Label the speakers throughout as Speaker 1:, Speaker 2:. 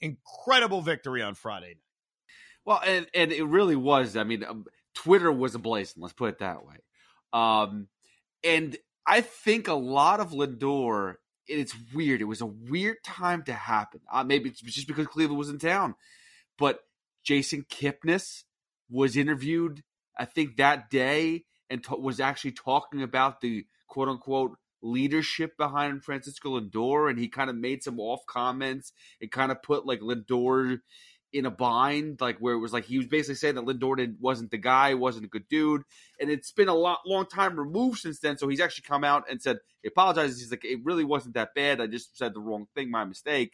Speaker 1: Incredible victory on Friday night.
Speaker 2: Well, and and it really was. I mean, um, Twitter was ablazing. Let's put it that way. Um, and I think a lot of Lindor. It's weird. It was a weird time to happen. Uh, maybe it's just because Cleveland was in town, but Jason Kipnis was interviewed. I think that day and t- was actually talking about the quote unquote leadership behind Francisco Lindor, and he kind of made some off comments and kind of put like Lindor in a bind, like where it was like he was basically saying that Lindor didn't, wasn't the guy, wasn't a good dude, and it's been a lot long time removed since then. So he's actually come out and said he apologizes. He's like, it really wasn't that bad. I just said the wrong thing, my mistake.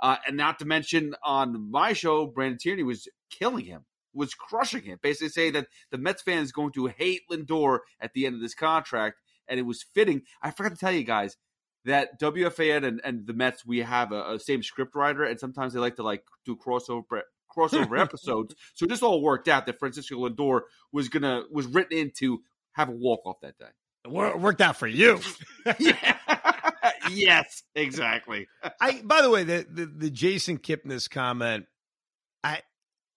Speaker 2: Uh, and not to mention on my show, Brandon Tierney was killing him, was crushing him, basically saying that the Mets fan is going to hate Lindor at the end of this contract, and it was fitting. I forgot to tell you guys that WFAN and, and the Mets we have a, a same script writer, and sometimes they like to like do crossover crossover episodes. So this all worked out that Francisco Lindor was gonna was written in to have a walk off that day.
Speaker 1: It worked out for you.
Speaker 2: yeah. yes, exactly.
Speaker 1: I by the way, the, the the Jason Kipnis comment, I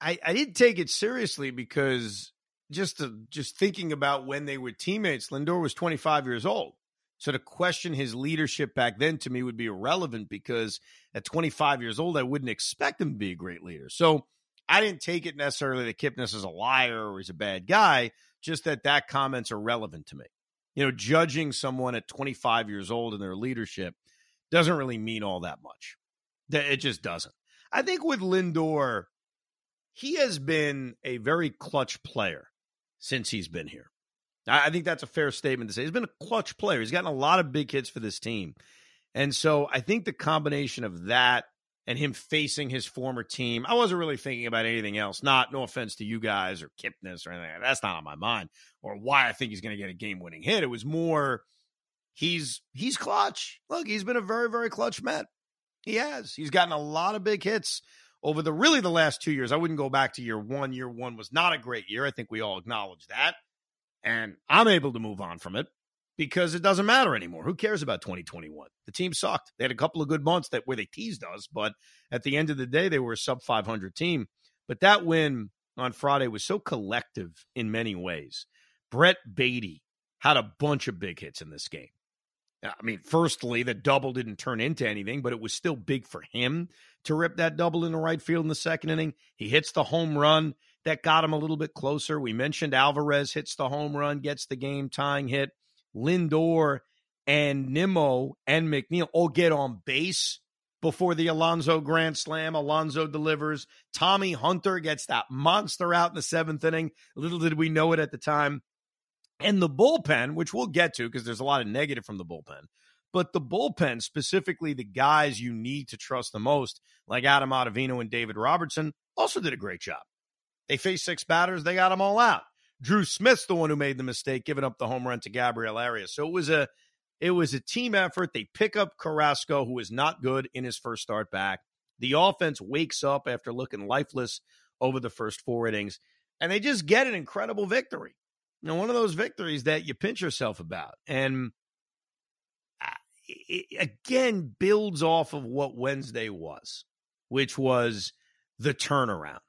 Speaker 1: I I didn't take it seriously because just to, just thinking about when they were teammates, Lindor was 25 years old. So to question his leadership back then to me would be irrelevant because at 25 years old, I wouldn't expect him to be a great leader. So I didn't take it necessarily that Kipnis is a liar or he's a bad guy, just that that comment's irrelevant to me. You know, judging someone at 25 years old in their leadership doesn't really mean all that much. It just doesn't. I think with Lindor, he has been a very clutch player since he's been here. I think that's a fair statement to say. He's been a clutch player. He's gotten a lot of big hits for this team. And so I think the combination of that and him facing his former team, I wasn't really thinking about anything else. Not, no offense to you guys or Kipnis or anything. That's not on my mind or why I think he's going to get a game winning hit. It was more he's he's clutch. Look, he's been a very, very clutch Met. He has. He's gotten a lot of big hits over the really the last two years. I wouldn't go back to year one. Year one was not a great year. I think we all acknowledge that. And I'm able to move on from it because it doesn't matter anymore. Who cares about 2021? The team sucked. They had a couple of good months that where they teased us, but at the end of the day, they were a sub 500 team. But that win on Friday was so collective in many ways. Brett Baty had a bunch of big hits in this game. I mean, firstly, the double didn't turn into anything, but it was still big for him to rip that double in the right field in the second inning. He hits the home run that got him a little bit closer. We mentioned Alvarez hits the home run, gets the game tying hit. Lindor and Nimmo and McNeil all get on base before the Alonso Grand Slam. Alonso delivers. Tommy Hunter gets that monster out in the seventh inning. Little did we know it at the time. And the bullpen, which we'll get to because there's a lot of negative from the bullpen, but the bullpen, specifically the guys you need to trust the most, like Adam Ottavino and David Robertson, also did a great job. They faced six batters, they got them all out. Drew Smith's the one who made the mistake, giving up the home run to Gabriel Arias. So it was a it was a team effort. They pick up Carrasco, who is not good in his first start back. The offense wakes up after looking lifeless over the first four innings, and they just get an incredible victory. Know, one of those victories that you pinch yourself about. And it again builds off of what Wednesday was, which was the turnaround.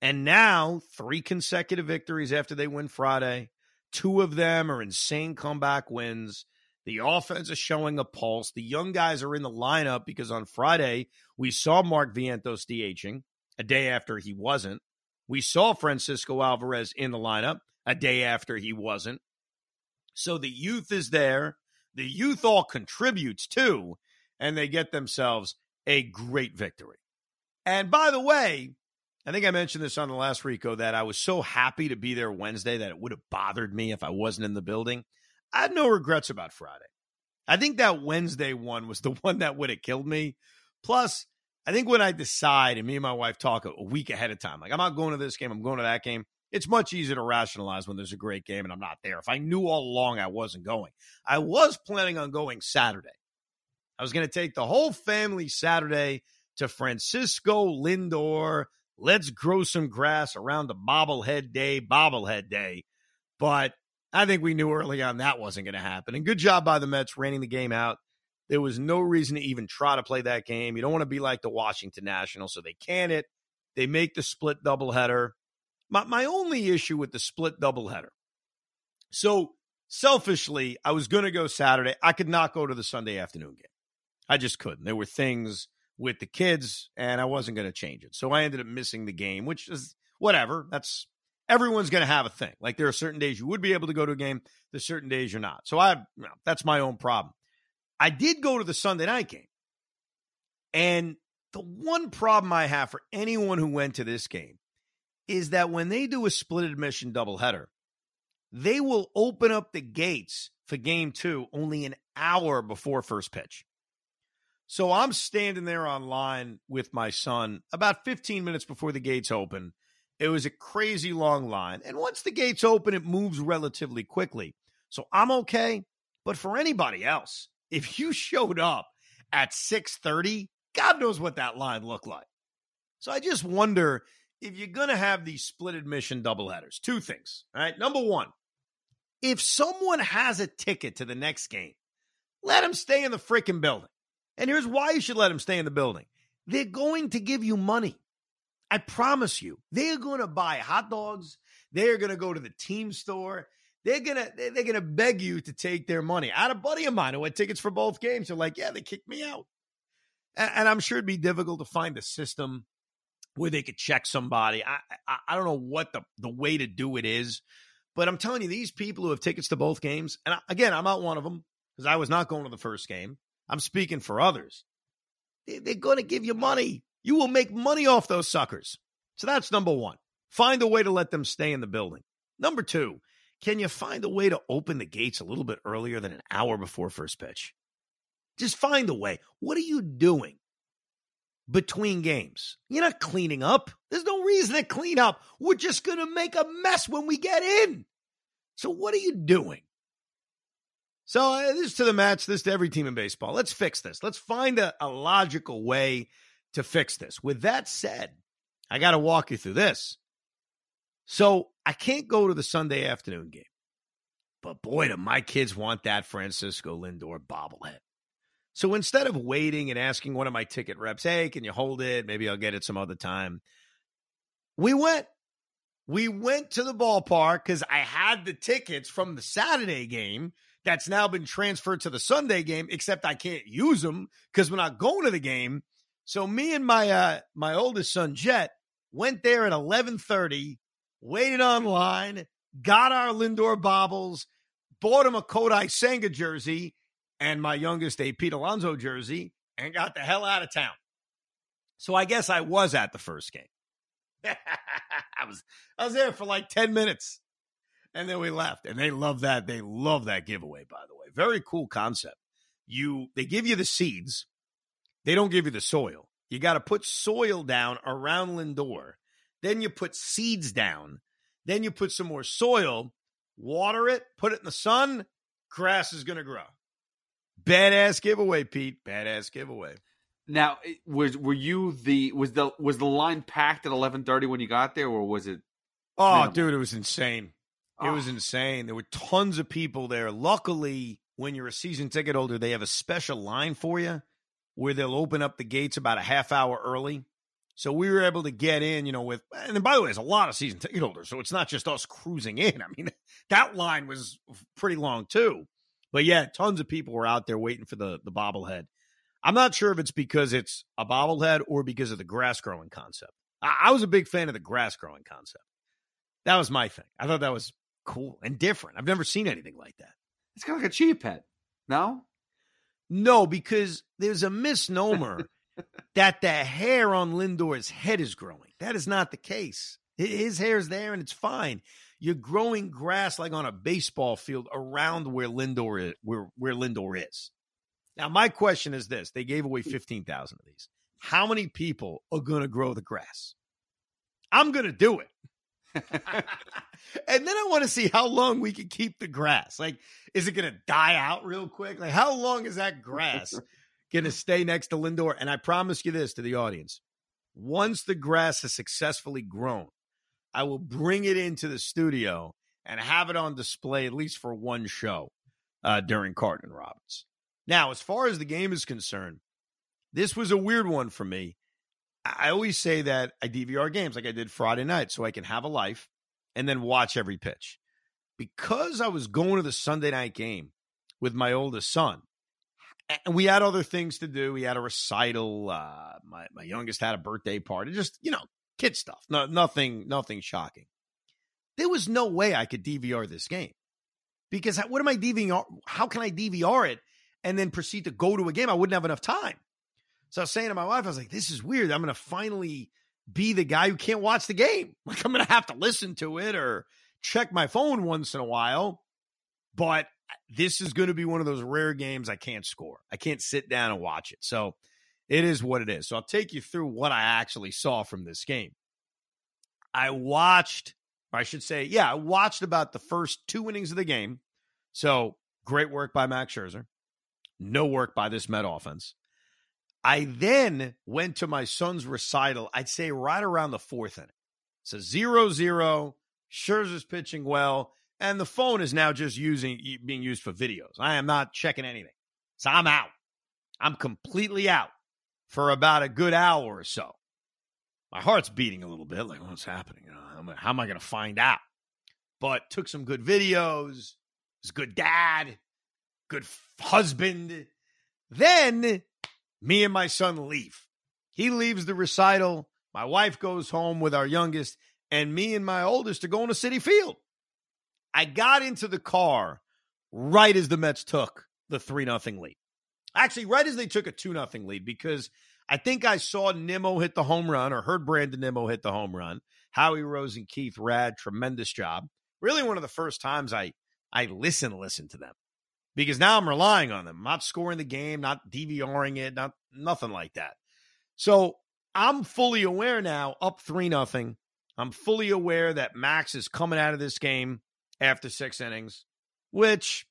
Speaker 1: And now, three consecutive victories after they win Friday. Two of them are insane comeback wins. The offense is showing a pulse. The young guys are in the lineup because on Friday we saw Mark Vientos DHing a day after he wasn't. We saw Francisco Alvarez in the lineup a day after he wasn't. So the youth is there. The youth all contributes too, and they get themselves a great victory. And by the way, I think I mentioned this on the last Rico that I was so happy to be there Wednesday that it would have bothered me if I wasn't in the building. I had no regrets about Friday. I think that Wednesday one was the one that would have killed me. Plus, I think when I decide, and me and my wife talk a, week ahead of time, like I'm not going to this game, I'm going to that game. It's much easier to rationalize when there's a great game and I'm not there. If I knew all along I wasn't going, I was planning on going Saturday. I was going to take the whole family Saturday to Francisco Lindor. Let's grow some grass around the bobblehead day, bobblehead day. But I think we knew early on that wasn't going to happen. And good job by the Mets raining the game out. There was no reason to even try to play that game. You don't want to be like the Washington Nationals, so they can it. They make the split doubleheader. My my only issue with the split doubleheader. So selfishly, I was going to go Saturday. I could not go to the Sunday afternoon game. I just couldn't. There were things with the kids, and I wasn't going to change it. So I ended up missing the game, which is whatever. That's everyone's going to have a thing. Like there are certain days you would be able to go to a game, there's certain days you're not. So I, you know, that's my own problem. I did go to the Sunday night game, and the one problem I have for anyone who went to this game is that when they do a split admission doubleheader, they will open up the gates for game two only an hour before first pitch. So I'm standing there online with my son about 15 minutes before the gates open. It was a crazy long line. And once the gates open, it moves relatively quickly. So I'm okay. But for anybody else, if you showed up at 6:30, God knows what that line looked like. So I just wonder if you're going to have these split admission doubleheaders. Two things. All right. Number one, if someone has a ticket to the next game, let them stay in the freaking building. And here's why you should let them stay in the building. They're going to give you money. I promise you, they're going to buy hot dogs. They're going to go to the team store. They're gonna they're gonna beg you to take their money. I had a buddy of mine who had tickets for both games. They're like, yeah, they kicked me out, and, and I'm sure it'd be difficult to find a system where they could check somebody. I, I I don't know what the the way to do it is, but I'm telling you, these people who have tickets to both games, and I, again, I'm not one of them because I was not going to the first game. I'm speaking for others. They, they're going to give you money. You will make money off those suckers. So that's number one. Find a way to let them stay in the building. Number two, can you find a way to open the gates a little bit earlier than an hour before first pitch? Just find a way. What are you doing between games? You're not cleaning up. There's no reason to clean up. We're just going to make a mess when we get in. So, what are you doing? So, uh, this to the Mets, this to every team in baseball. Let's fix this. Let's find a, a logical way to fix this. With that said, I got to walk you through this. So I can't go to the Sunday afternoon game. But boy, do my kids want that Francisco Lindor bobblehead. So instead of waiting and asking one of my ticket reps, hey, can you hold it? Maybe I'll get it some other time. We went. We went to the ballpark because I had the tickets from the Saturday game that's now been transferred to the Sunday game, except I can't use them because we're not going to the game. So me and my uh my oldest son Jet went there at 11:30, waited online, got our Lindor bobbles, bought him a Kodai Senga jersey and my youngest a Pete Alonso jersey and got the hell out of town. So I guess I was at the first game. I was I was there for like 10 minutes. And then we left. And they love that. They love that giveaway, by the way. Very cool concept. You they give you the seeds they don't give you the soil. You got to put soil down around Lindor. Then you put seeds down. Then you put some more soil, water it, put it in the sun. Grass is going to grow. Badass giveaway, Pete. Badass giveaway.
Speaker 2: Now, eh, was were you the was the was the line packed at eleven thirty when you got there, or was it?
Speaker 1: Oh, minimal? dude, it was insane. It oh. was ah. insane. There were tons of people there. Luckily, when you're a season ticket holder, they have a special line for you where they'll open up the gates about a half hour early. So we were able to get in, you know, with, and by the way, there's a lot of season ticket holders. So it's not just us cruising in. I mean, that line was pretty long too. But yeah, tons of people were out there waiting for the the bobblehead. I'm not sure if it's because it's a bobblehead or because of the grass growing concept. I, I was a big fan of the grass growing concept. That was my thing. I thought that was cool and different. I've never seen anything like that.
Speaker 2: It's kind of like a chia pet. No?
Speaker 1: No, because there's a misnomer that the hair on Lindor's head is growing. That is not the case. His hair's there and it's fine. You're growing grass like on a baseball field around where Lindor is, where, where Lindor is. Now, my question is this: They gave away hmm. fifteen thousand of these. How many people are going to grow the grass? I'm going to do it. and then I want to see how long we can keep the grass. Like, is it going to die out real quick? Like, how long is that grass going to stay next to Lindor? And I promise you this to the audience once the grass has successfully grown, I will bring it into the studio and have it on display at least for one show uh, during Carton and Roberts. Now, as far as the game is concerned, this was a weird one for me. I always say that I DVR games like I did Friday night so I can have a life and then watch every pitch. Because I was going to the Sunday night game with my oldest son, and we had other things to do. We had a recital. Uh, my my youngest had a birthday party. Just you know, kid stuff. No, nothing, nothing shocking. There was no way I could DVR this game because what am I DVR? How can I DVR it and then proceed to go to a game? I wouldn't have enough time. So I was saying to my wife, I was like, "This is weird. I'm going to finally be the guy who can't watch the game. Like I'm going to have to listen to it or check my phone once in a while." But uh, this is going to be one of those rare games I can't score. I can't sit down and watch it. So it is what it is. So I'll take you through what I actually saw from this game. I watched, or I should say, yeah, I watched about the first two innings of the game. So great work by Max Scherzer. No work by this Met offense. I then went to my son's recital, I'd say right around the fourth inning. A 0 0. Scherzer's pitching well and the phone is now just using being used for videos. I am not checking anything. So I'm out. I'm completely out for about a good hour or so. My heart's beating a little bit, like what's happening? Uh, how am I going to find out? But took some good videos. Was good dad, good husband. Then me and my son leave. He leaves the recital. My wife goes home with our youngest, and me and my oldest are going to Citi Field. I got into the car right as the Mets took the 3 nothing lead. Actually, right as they took a 2 nothing lead because I think I saw Nimmo hit the home run or heard Brandon Nimmo hit the home run. Howie Rose and Keith Raad, tremendous job. Really one of the first times I I listen listen to them. Because now I'm relying on them. Not scoring the game, not DVRing it, not nothing like that. So I'm fully aware now, up three nothing. I'm fully aware that Max is coming out of this game after six innings, which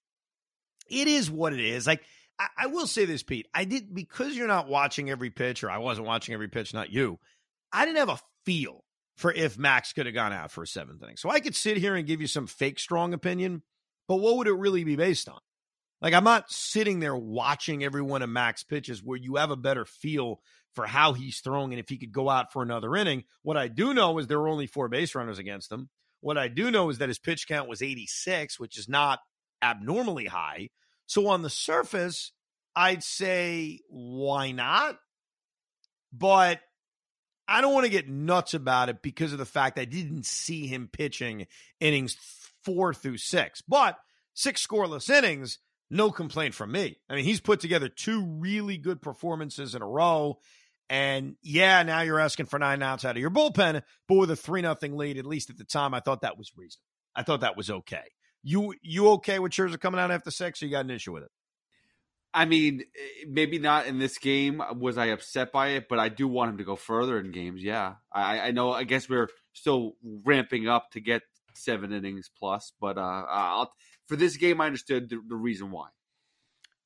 Speaker 1: it is what it is. Like, I, I, will say this, Pete. I did, because you're not watching every pitch, or I wasn't watching every pitch, not you, I didn't have a feel for if Max could have gone out for a seventh inning. So I could sit here and give you some fake strong opinion, but what would it really be based on? Like, I'm not sitting there watching every one of Max pitches where you have a better feel for how he's throwing and if he could go out for another inning. What I do know is there were only four base runners against him. What I do know is that his pitch count was 86, which is not abnormally high. So on the surface, I'd say, why not? But I don't want to get nuts about it because of the fact I didn't see him pitching innings four through six. But six scoreless innings, no complaint from me. I mean, he's put together two really good performances in a row. And yeah, now you're asking for nine outs out of your bullpen, but with a three nothing lead, at least at the time, I thought that was reasonable. I thought that was okay. You you okay with Scherzer coming out after six, or you got an issue with it?
Speaker 2: I mean, eh, maybe not in this game. Was I upset by it? But I do want him to go further in games. Yeah, I, I know. I guess we're still ramping up to get seven innings plus, but uh, I'll, for this game, I understood the, the reason why.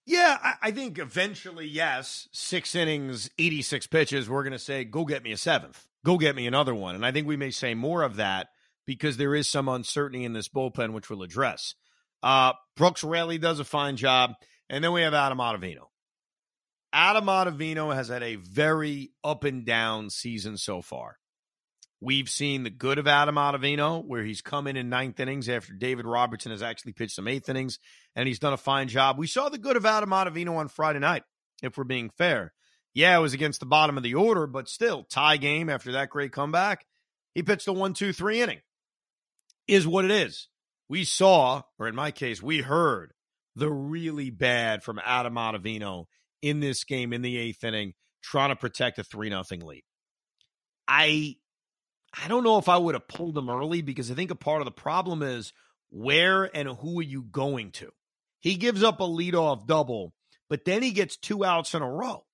Speaker 1: Yeah, I, I think eventually, yes, six innings, 86 pitches, we're going to say, go get me a seventh. Go get me another one. And I think we may say more of that because there is some uncertainty in this bullpen, which we'll address. Uh, Brooks Raley does a fine job. And then we have Adam Ottavino. Adam Ottavino has had a very up and down season so far. We've seen the good of Adam Ottavino, where he's come in in ninth innings after David Robertson has actually pitched some eighth innings, and he's done a fine job. We saw the good of Adam Ottavino on Friday night, if we're being fair. Yeah, it was against the bottom of the order, but still, tie game after that great comeback. He pitched a one, two, three inning. Is what it is. We saw, or in my case, we heard the really bad from Adam Ottavino in this game in the eighth inning, trying to protect a 3 nothing lead. I I don't know if I would have pulled him early because I think a part of the problem is where and who are you going to? He gives up a leadoff double, but then he gets two outs in a row.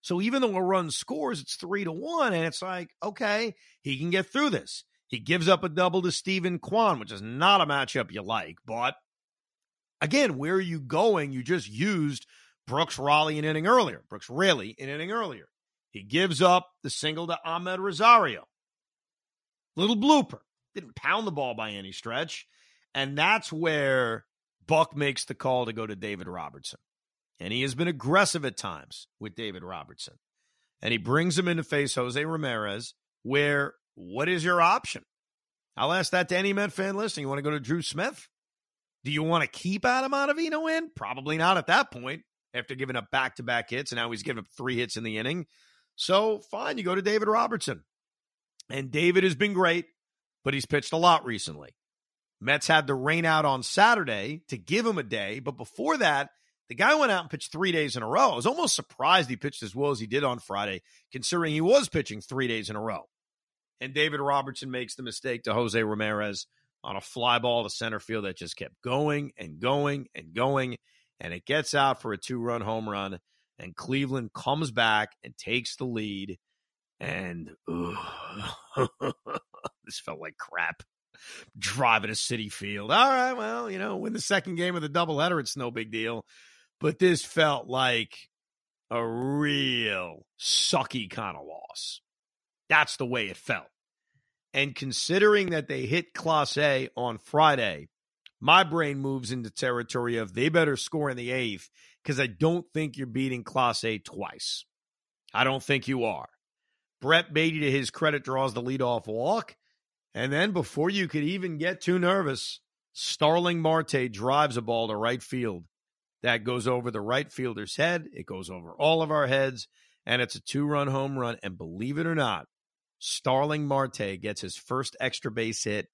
Speaker 1: So even though a run scores, it's three to one, and it's like, okay, he can get through this. He gives up a double to Steven Kwan, which is not a matchup you like, but again, where are you going? You just used Brooks Raley an inning earlier. Brooks Raley an inning earlier. He gives up the single to Amed Rosario. Little blooper. Didn't pound the ball by any stretch. And that's where Buck makes the call to go to David Robertson. And he has been aggressive at times with David Robertson. And he brings him in to face Jose Ramirez, where what is your option? I'll ask that to any Met fan listening. You want to go to Drew Smith? Do you want to keep Adam Ottavino in? Probably not at that point after giving up back to back hits. And now he's given up three hits in the inning. So fine, you go to David Robertson. And David has been great, but he's pitched a lot recently. Mets had the rain out on Saturday to give him a day, but before that, the guy went out and pitched three days in a row. I was almost surprised he pitched as well as he did on Friday, considering he was pitching three days in a row. And David Robertson makes the mistake to Jose Ramirez on a fly ball to center field that just kept going and going and going. And it gets out for a two run home run. And Cleveland comes back and takes the lead and this felt like crap. Driving a Citi Field. All right, well, you know, win the second game of the doubleheader, it's no big deal. But this felt like a real sucky kind of loss. That's the way it felt. And considering that they hit Clase on Friday, my brain moves into territory of they better score in the eighth because I don't think you're beating Clase twice. I don't think you are. Brett Baty, to his credit, draws the leadoff walk. And then before you could even get too nervous, Starling Marte drives a ball to right field. That goes over the right fielder's head. It goes over all of our heads, and it's a two run home run. And believe it or not, Starling Marte gets his first extra base hit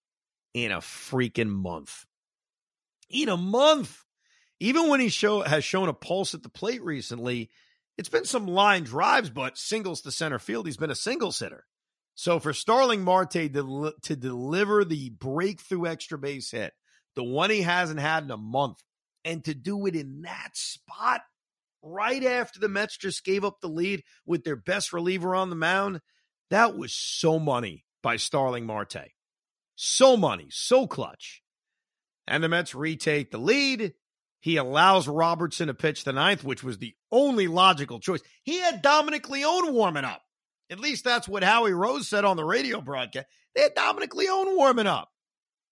Speaker 1: in a freaking month. In a month. Even when he show, has shown a pulse at the plate recently, it's been some line drives, but singles to center field. He's been a single sitter. So for Starling Marte to, to deliver the breakthrough extra base hit, the one he hasn't had in a month, and to do it in that spot right after the Mets just gave up the lead with their best reliever on the mound, that was so money by Starling Marte. So money, so clutch. And the Mets retake the lead. He allows Robertson to pitch the ninth, which was the only logical choice. He had Dominic Leone warming up. At least that's what Howie Rose said on the radio broadcast. They had Dominic Leone warming up.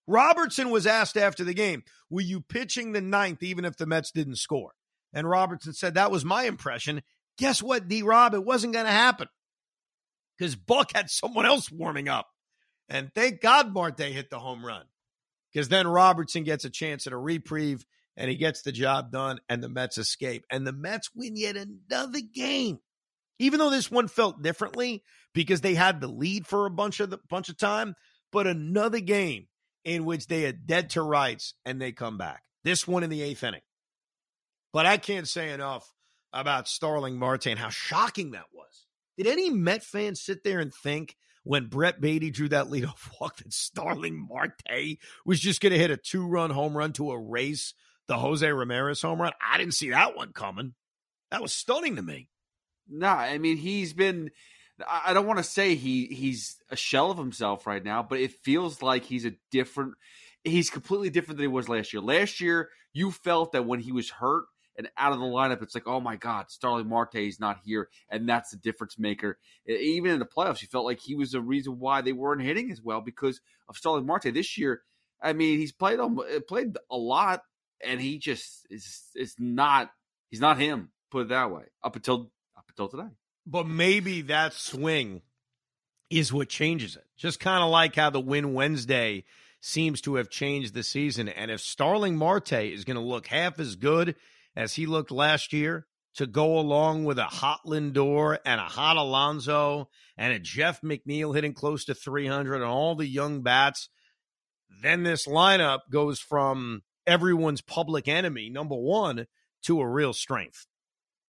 Speaker 1: Robertson was asked after the game, Were you pitching the ninth even if the Mets didn't score? And Robertson said, That was my impression. Guess what, D Rob? It wasn't going to happen because Buck had someone else warming up. And thank God Marte hit the home run because then Robertson gets a chance at a reprieve and he gets the job done, and the Mets escape. And the Mets win yet another game. Even though this one felt differently because they had the lead for a bunch of the bunch of time, but another game in which they are dead to rights and they come back. This one in the eighth inning. But I can't say enough about Starling Marte and how shocking that was. Did any Met fans sit there and think when Brett Baty drew that leadoff walk that Starling Marte was just going to hit a two run home run to erase the Jose Ramirez home run. I didn't see that one coming. That was stunning to me.
Speaker 2: Nah, I mean he's been. I don't want to say he he's a shell of himself right now, but it feels like he's a different. He's completely different than he was last year. Last year, you felt that when he was hurt and out of the lineup, it's like, oh my God, Starling Marte is not here, and that's the difference maker. Even in the playoffs, you felt like he was the reason why they weren't hitting as well because of Starling Marte. This year, I mean, he's played uh, played a lot, and he just is it's not he's not him. Put it that way. Up until up until today.
Speaker 1: But maybe that swing is what changes it. Just kind of like how the win Wednesday seems to have changed the season. And if Starling Marte is going to look half as good as he looked last year, to go along with a hot Lindor and a hot Alonso and a Jeff McNeil hitting close to 300 and all the young bats, then this lineup goes from everyone's public enemy, number one, to a real strength.